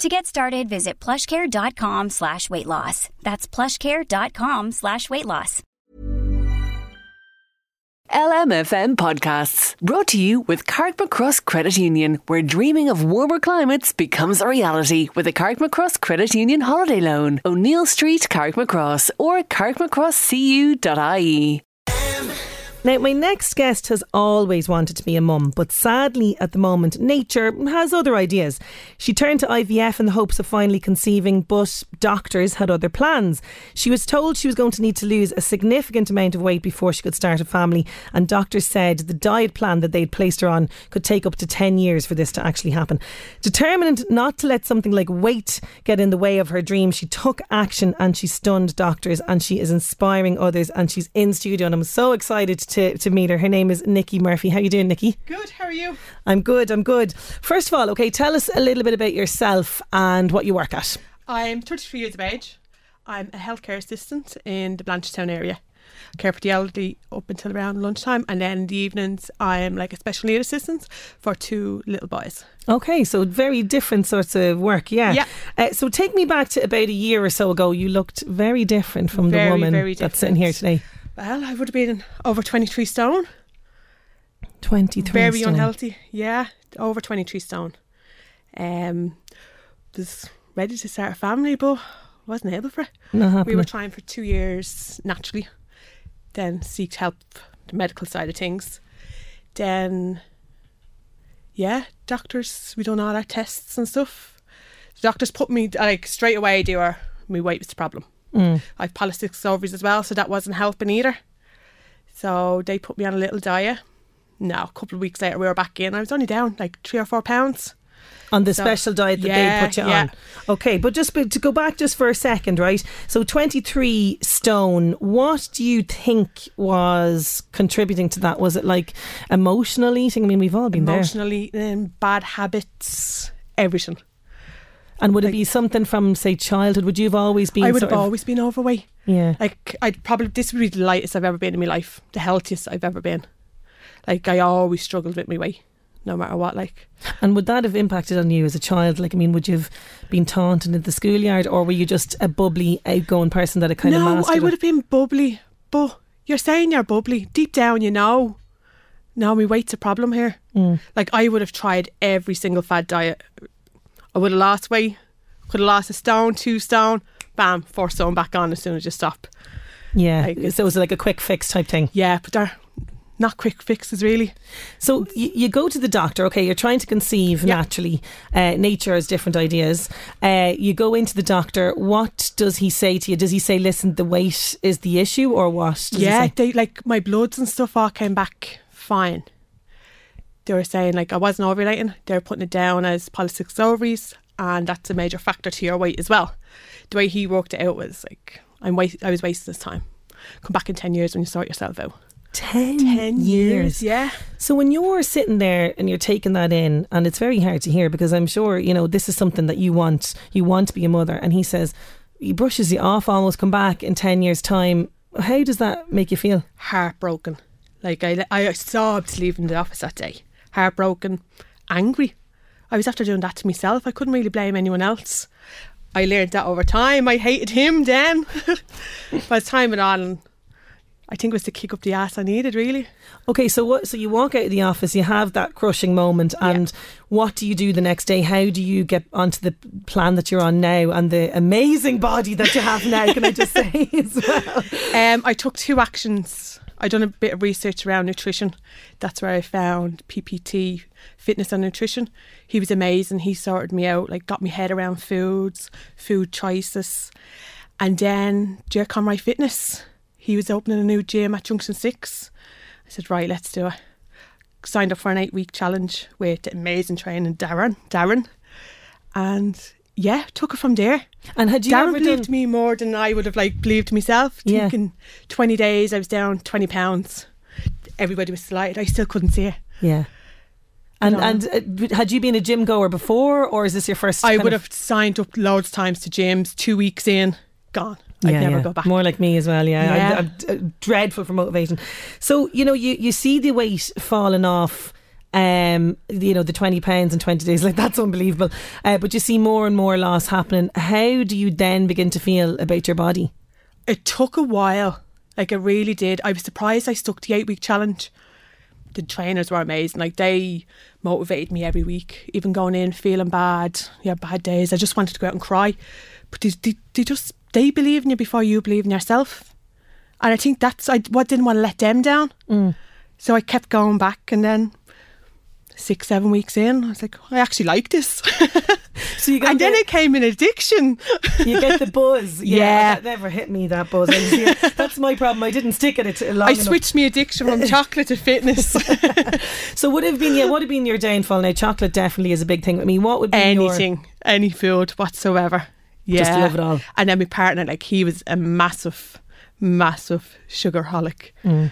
To get started, visit plushcare.com slash weight loss. That's plushcare.com slash weight loss. LMFM Podcasts, brought to you with Carrickmacross Credit Union, where dreaming of warmer climates becomes a reality with a Carrickmacross Credit Union holiday loan. O'Neill Street, Carrickmacross, or carrickmacrosscu.ie. Now, my next guest has always wanted to be a mum, but sadly, at the moment, nature has other ideas. She turned to IVF in the hopes of finally conceiving, but doctors had other plans. She was told she was going to need to lose a significant amount of weight before she could start a family, and doctors said the diet plan that they'd placed her on could take up to 10 years for this to actually happen. Determined not to let something like weight get in the way of her dream, she took action and she stunned doctors, and she is inspiring others, and she's in studio, and I'm so excited to, to meet her. Her name is Nikki Murphy. How you doing, Nikki? Good. How are you? I'm good. I'm good. First of all, okay, tell us a little bit about yourself and what you work at. I'm 33 years of age. I'm a healthcare assistant in the Blanchardstown area. I care for the elderly up until around lunchtime, and then in the evenings, I'm like a special need assistant for two little boys. Okay, so very different sorts of work, yeah. Yeah. Uh, so take me back to about a year or so ago. You looked very different from Very, the woman that's sitting here today. Well, I would have been over 23 stone. 23 Very stone. unhealthy. Yeah, over 23 stone. Um, was ready to start a family, but wasn't able for it. Not We were trying for two years naturally, then seeked help, the medical side of things. Then, yeah, doctors, we done all our tests and stuff. The doctors put me, like, straight away, they were, my weight was the problem. Mm. I have polycystic ovaries as well, so that wasn't helping either. So they put me on a little diet. No, a couple of weeks later, we were back in. I was only down like three or four pounds. on the So- special diet that Yeah, they put you yeah. on. Okay, but just to go back just for a second, right? So 23 stone, what do you think was contributing to that? Was it like emotional eating? I mean, we've all been there. Emotionally, eating, bad habits, everything. And would it be something from, say, childhood? Would you have always been I would have always been overweight. Yeah. Like I'd probably this would be the lightest I've ever been in my life, the healthiest I've ever been. Like I always struggled with my weight, no matter what. Like And would that have impacted on you as a child? Like, I mean, would you have been taunted in the schoolyard or were you just a bubbly, outgoing person that had kind of no, I would have been bubbly, but you're saying you're bubbly deep down. You know, no, my weight's a problem here. Mm. Like I would have tried every single fad diet. I would have lost weight. Could have lost a stone, two stone. Bam, four stone back on as soon as you stop. Yeah. Like, so it was like a quick fix type thing. Yeah, but they're not quick fixes really. So you, you go to the doctor, okay, you're trying to conceive Yeah. naturally. Uh, nature has different ideas. Uh, you go into the doctor. What does he say to you? Does he say, listen, the weight is the issue or what? Does he yeah, they like my bloods and stuff all came back fine. They were saying like I wasn't ovulating. They were putting it down as polycystic ovaries, and that's a major factor to your weight as well. The way he worked it out was like I'm wait- I was wasting this time. Come back in ten years when you sort yourself out. 10, Ten years. yeah. So when you're sitting there and you're taking that in, and it's very hard to hear because I'm sure, you know, this is something that you want. You want to be a mother. And he says, he brushes you off almost, come back in 10 years' time. How does that make you feel? Heartbroken. Like I, I sobbed leaving the office that day. Heartbroken, angry. I was after doing that to myself. I couldn't really blame anyone else. I learned that over time. I hated him then. By the time it on, I think it was the kick up the ass I needed, really. Okay, so what? So you walk out of the office, you have that crushing moment, and what do you do the next day? How do you get onto the plan that you're on now and the amazing body that you have now? Can I just say as well? Um, I took two actions. I done a bit of research around nutrition. That's where I found PPT, fitness and nutrition. He was amazing. He sorted me out, like got me head around foods, food choices, and then Jer Conroy Fitness. He was opening a new gym at Junction Six. I said, right, let's do it. Signed up for an eight week challenge with amazing training Darren. Darren, and yeah, took it from there. And had you Darren ever believed done? me more than I would have like believed myself. Yeah. Thinking twenty days, I was down twenty pounds. Everybody was delighted. I still couldn't see it. Yeah. And and uh, had you been a gym goer before, or is this your first? I would of- have signed up loads of times to gyms. Two weeks in, gone. I'd Yeah, never yeah. go back. More like me as well. Yeah, Yeah. I'm, I'm uh, dreadful for motivation. So you know, you you see the weight falling off. Um, you know the twenty pounds in twenty days, like that's unbelievable. Uh, but you see more and more loss happening. How do you then begin to feel about your body? It took a while. Like it really did. I was surprised I stuck to the eight week challenge. The trainers were amazing. Like they motivated me every week. Even going in feeling bad, yeah, bad days. I just wanted to go out and cry. But they, they, they just they believe in you before you believe in yourself. And I think that's I what didn't want to let them down. So I kept going back, and then six seven weeks in, I was like, oh, I actually like this. So you got and then it came an addiction. you get the buzz. Yeah, Yeah. that never hit me. That buzz. Was- that's my problem. I didn't stick at it long I enough. switched my addiction from chocolate to fitness. So would have been yeah. What have been your downfall? Now, chocolate definitely is a big thing with me. What would be your- anything, any food whatsoever. Yeah. Just love it all. And then my partner, like he was a massive, massive sugar sugarholic. Mm.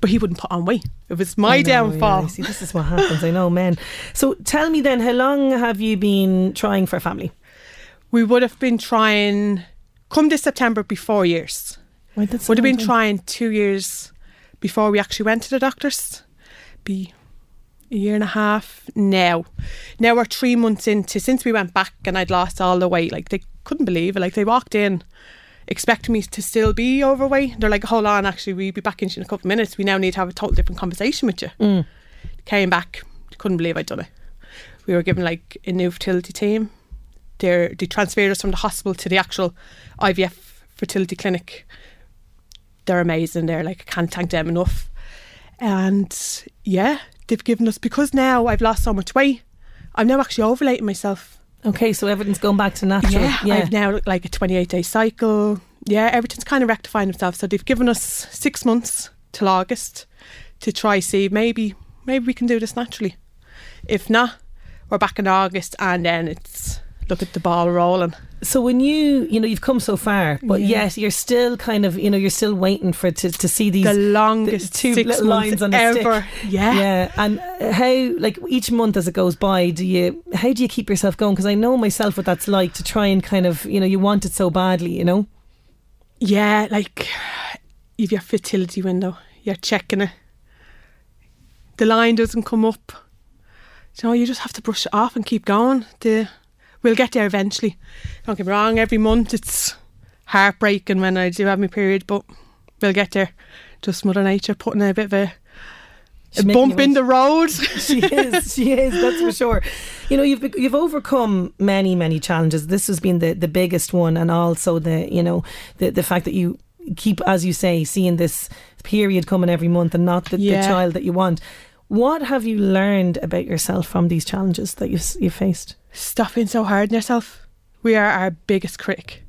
But he wouldn't put on weight. It was my know, downfall. yeah, see, this is what happens. I know, men. So tell me then, how long have you been trying for a family? We would have been trying come this September be four years. That's Would have been time. trying two years before we actually went to the doctors. Be a year and a half now. Now we're three months into since we went back and I'd lost all the weight. Like they couldn't believe it. Like they walked in expecting me to still be overweight. They're like, hold on, actually we'll be back in in a couple of minutes. We now need to have a total different conversation with you. Mm. Came back, couldn't believe I'd done it. We were given like a new fertility team. They're, they transferred us from the hospital to the actual IVF fertility clinic they're amazing. They're like I can't thank them enough. And yeah, they've given us because now I've lost so much weight. I'm now actually ovulating myself. Okay, so everything's going back to natural. Yeah, I've now like a 28 day cycle. Yeah, everything's kind of rectifying itself. So they've given us six months till August to try see maybe maybe we can do this naturally. If not, we're back in August and then it's look at the ball rolling. So when you, you know, you've come so far, but Yeah. yet you're still kind of, you know, you're still waiting for to, to see these The longest two little lines on a ever. stick. Yeah. Yeah, and uh, how like each month as it goes by, do you how do you keep yourself going? Because I know myself what that's like to try and kind of, you know, you want it so badly, you know. Yeah, like you've your fertility window, you're checking it. The line doesn't come up. You know, you just have to brush it off and keep going. The we'll get there eventually. Don't get me wrong, every month it's heartbreaking when I do have my period, but we'll get there. Just Mother Nature putting a bit of a, She's bump in the road. she is. She is. That's for sure. You know, you've you've overcome many many challenges. This has been the the biggest one, and also the you know the the fact that you keep, as you say, seeing this period coming every month and not the, the child that you want. What have you learned about yourself from these challenges that you've you've faced? Stop being so hard on yourself. We are our biggest critic.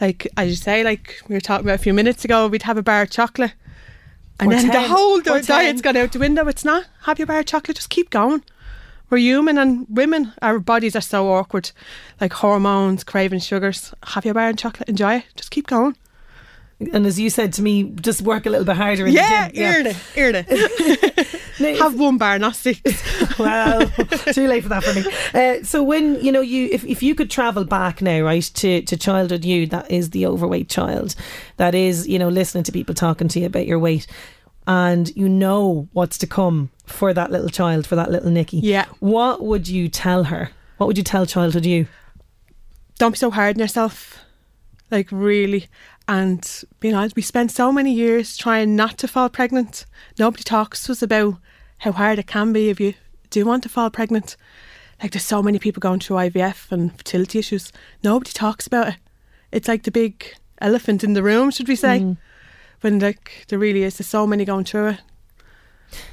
Like as you say, like we were talking about a few minutes ago, we'd have a bar of chocolate. And Or then the whole 10. diet's gone out the window. It's not. Have your bar of chocolate, just keep going. We're human and women, our bodies are so awkward. Like hormones, craving sugars. Have your bar of chocolate, enjoy it. Just keep going. And as you said to me, just work a little bit harder. In Yeah, the gym. earn it, earn it. Now, Have one bar, not six. well, too late for that for me. Uh, so when you know you, if, if you could travel back now, right to to childhood you, that is the overweight child, that is you know listening to people talking to you about your weight, and you know what's to come for that little child, for that little Nikki. Yeah. What would you tell her? What would you tell childhood you? don't be so hard on yourself. Like really, And being honest, we spent so many years trying not to fall pregnant. Nobody talks to us about how hard it can be if you do want to fall pregnant. Like there's so many people going through IVF and fertility issues. Nobody talks about it. It's like the big elephant in the room, should we say? Mm. When like there really is. There's so many going through it.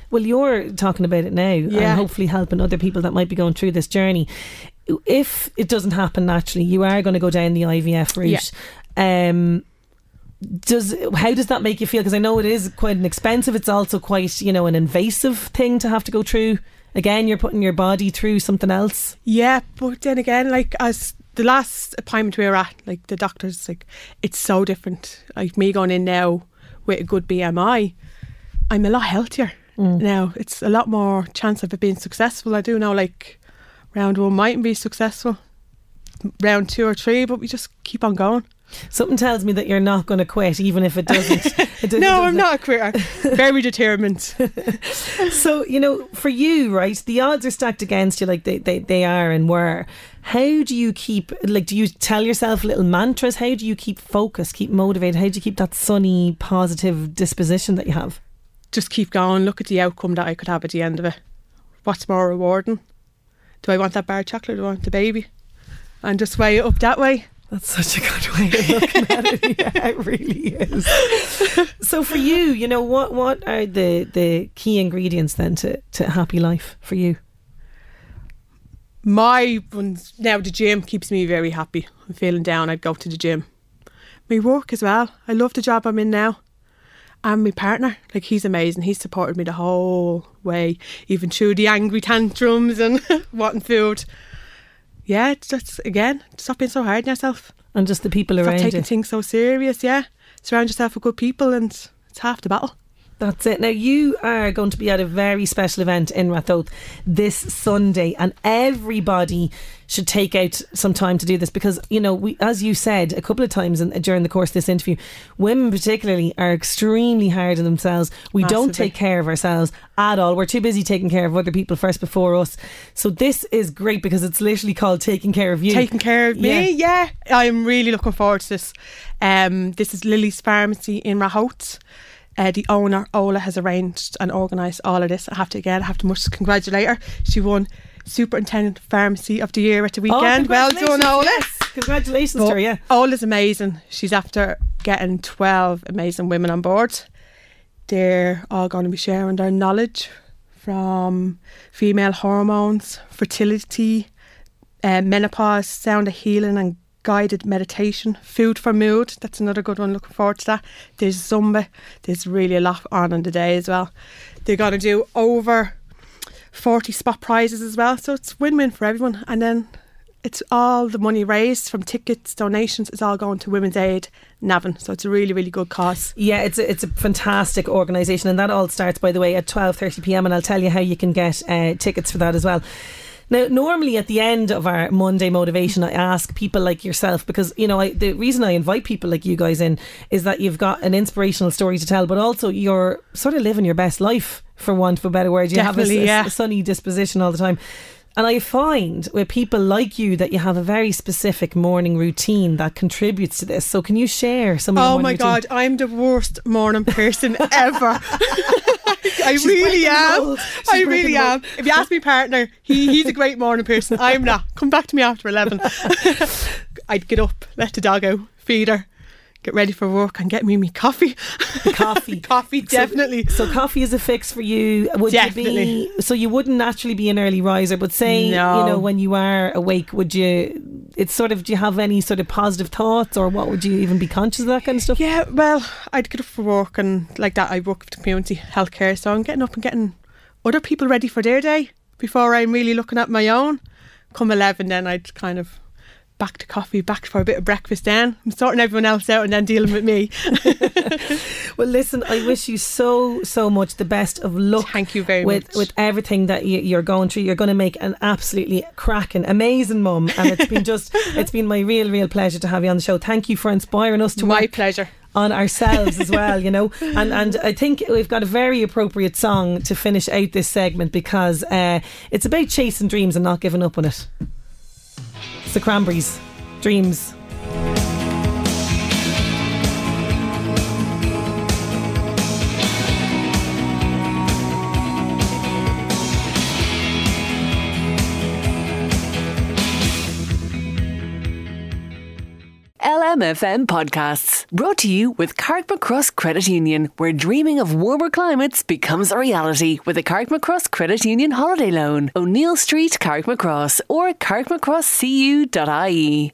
Well, you're talking about it now Yeah. and hopefully helping other people that might be going through this journey. If it doesn't happen naturally, you are going to go down the IVF route. Um, does how does that make you feel? Because I know it is quite an expensive. It's also quite you know an invasive thing to have to go through. Again, you're putting your body through something else. Yeah, but then again, like as the last appointment we were at, like the doctors, like it's so different. Like me going in now with a good BMI, I'm a lot healthier mm. now. It's a lot more chance of it being successful. I do know, like round one mightn't be successful, round two or three, but we just keep on going. Something tells me that you're not going to quit, even if it doesn't. it doesn't- No, I'm not a quitter. Very determined. So, you know, for you, right, the odds are stacked against you like they, they, they are and were. How do you keep, like, do you tell yourself little mantras? How do you keep focus, keep motivated? How do you keep that sunny, positive disposition that you have? just keep going. Look at the outcome that I could have at the end of it. What's more rewarding? Do I want that bar of chocolate? Do I want the baby? And just weigh it up that way. That's such a good way of looking at it. Yeah, it really is. So for you, you know, what what are the, the key ingredients then to, to happy life for you? My now the gym keeps me very happy. I'm feeling down, I'd go to the gym. My work as well. I love the job I'm in now. And my partner, like he's amazing. He's supported me the whole way, even through the angry tantrums and wanting food. Yeah, it's just again, stop being so hard on yourself. And just the people around you. Stop around taking you. things so serious, yeah. Surround yourself with good people and it's half the battle. That's it. Now you are going to be at a very special event in Ratoath this Sunday, and everybody should take out some time to do this because you know we, as you said a couple of times in, during the course of this interview, women particularly are extremely hard on themselves. We don't take care of ourselves at all. We're too busy taking care of other people first before us. So this is great because it's literally called taking care of you. taking care of me. Yeah. I'm really looking forward to this. Um, this is Lily's Pharmacy in Ratoath. Uh, the owner Ola has arranged and organised all of this. I have to again, I have to much congratulate her. She won Superintendent Pharmacy of the Year at the Oh, weekend. well done, Ola. yes. Congratulations to her. Yeah. Ola's amazing. She's after getting 12 amazing women on board. They're all going to be sharing their knowledge from female hormones, fertility, uh, menopause, sound of healing, and guided meditation. Food for mood. That's another good one. Looking forward to that. There's Zumba. There's really a lot on in the day as well. They're going to do over 40 spot prizes as well. So it's win win for everyone. And then it's all the money raised from tickets, donations, is all going to Women's Aid Navan. So it's a really, really good cause. Yeah, it's a, it's a fantastic organisation, and that all starts, by the way, at twelve thirty pm. And I'll tell you how you can get uh, tickets for that as well. Now, normally at the end of our Monday motivation, I ask people like yourself because you know I, the reason I invite people like you guys in is that you've got an inspirational story to tell, but also you're sort of living your best life, for want of a better word. You have a, Definitely, a- yeah. a sunny disposition all the time. And I find with people like you that you have a very specific morning routine that contributes to this. So, can you share some of your Oh my routine? God, I'm the worst morning person ever. I really am. I really am. If you ask me partner, he, he's a great morning person. I'm not. Come back to me after 11. I'd get up, let the dog out, feed her, get ready for work and get me me coffee. coffee. coffee, definitely. So, coffee is a fix for you. Would you Definitely. be so you wouldn't naturally be an early riser, but say No. you know when you are awake, would you? It's sort of. Do you have any sort of positive thoughts, or what would you even be conscious of that kind of stuff? Yeah, well, I'd get up for work and like that. I work with community healthcare, so I'm getting up and getting other people ready for their day before I'm really looking at my own. Come eleven, then I'd kind of back to coffee, back for a bit of breakfast. Then I'm sorting everyone else out and then dealing with me. Well, listen, I wish you so so much the best of luck. Thank you very with much. with everything that you, you're going through. You're going to make an absolutely cracking, amazing mum, and it's been just it's been my real real pleasure to have you on the show. Thank you for inspiring us to My pleasure. on ourselves as well, you know. And and I think we've got a very appropriate song to finish out this segment because uh, it's about chasing dreams and not giving up on it. The Cranberries, Dreams. FM podcasts. Brought to you with Carrickmacross Credit Union, where dreaming of warmer climates becomes a reality with a Carrickmacross Credit Union holiday loan. O'Neill Street, Carrickmacross, or carrickmacrosscu.ie.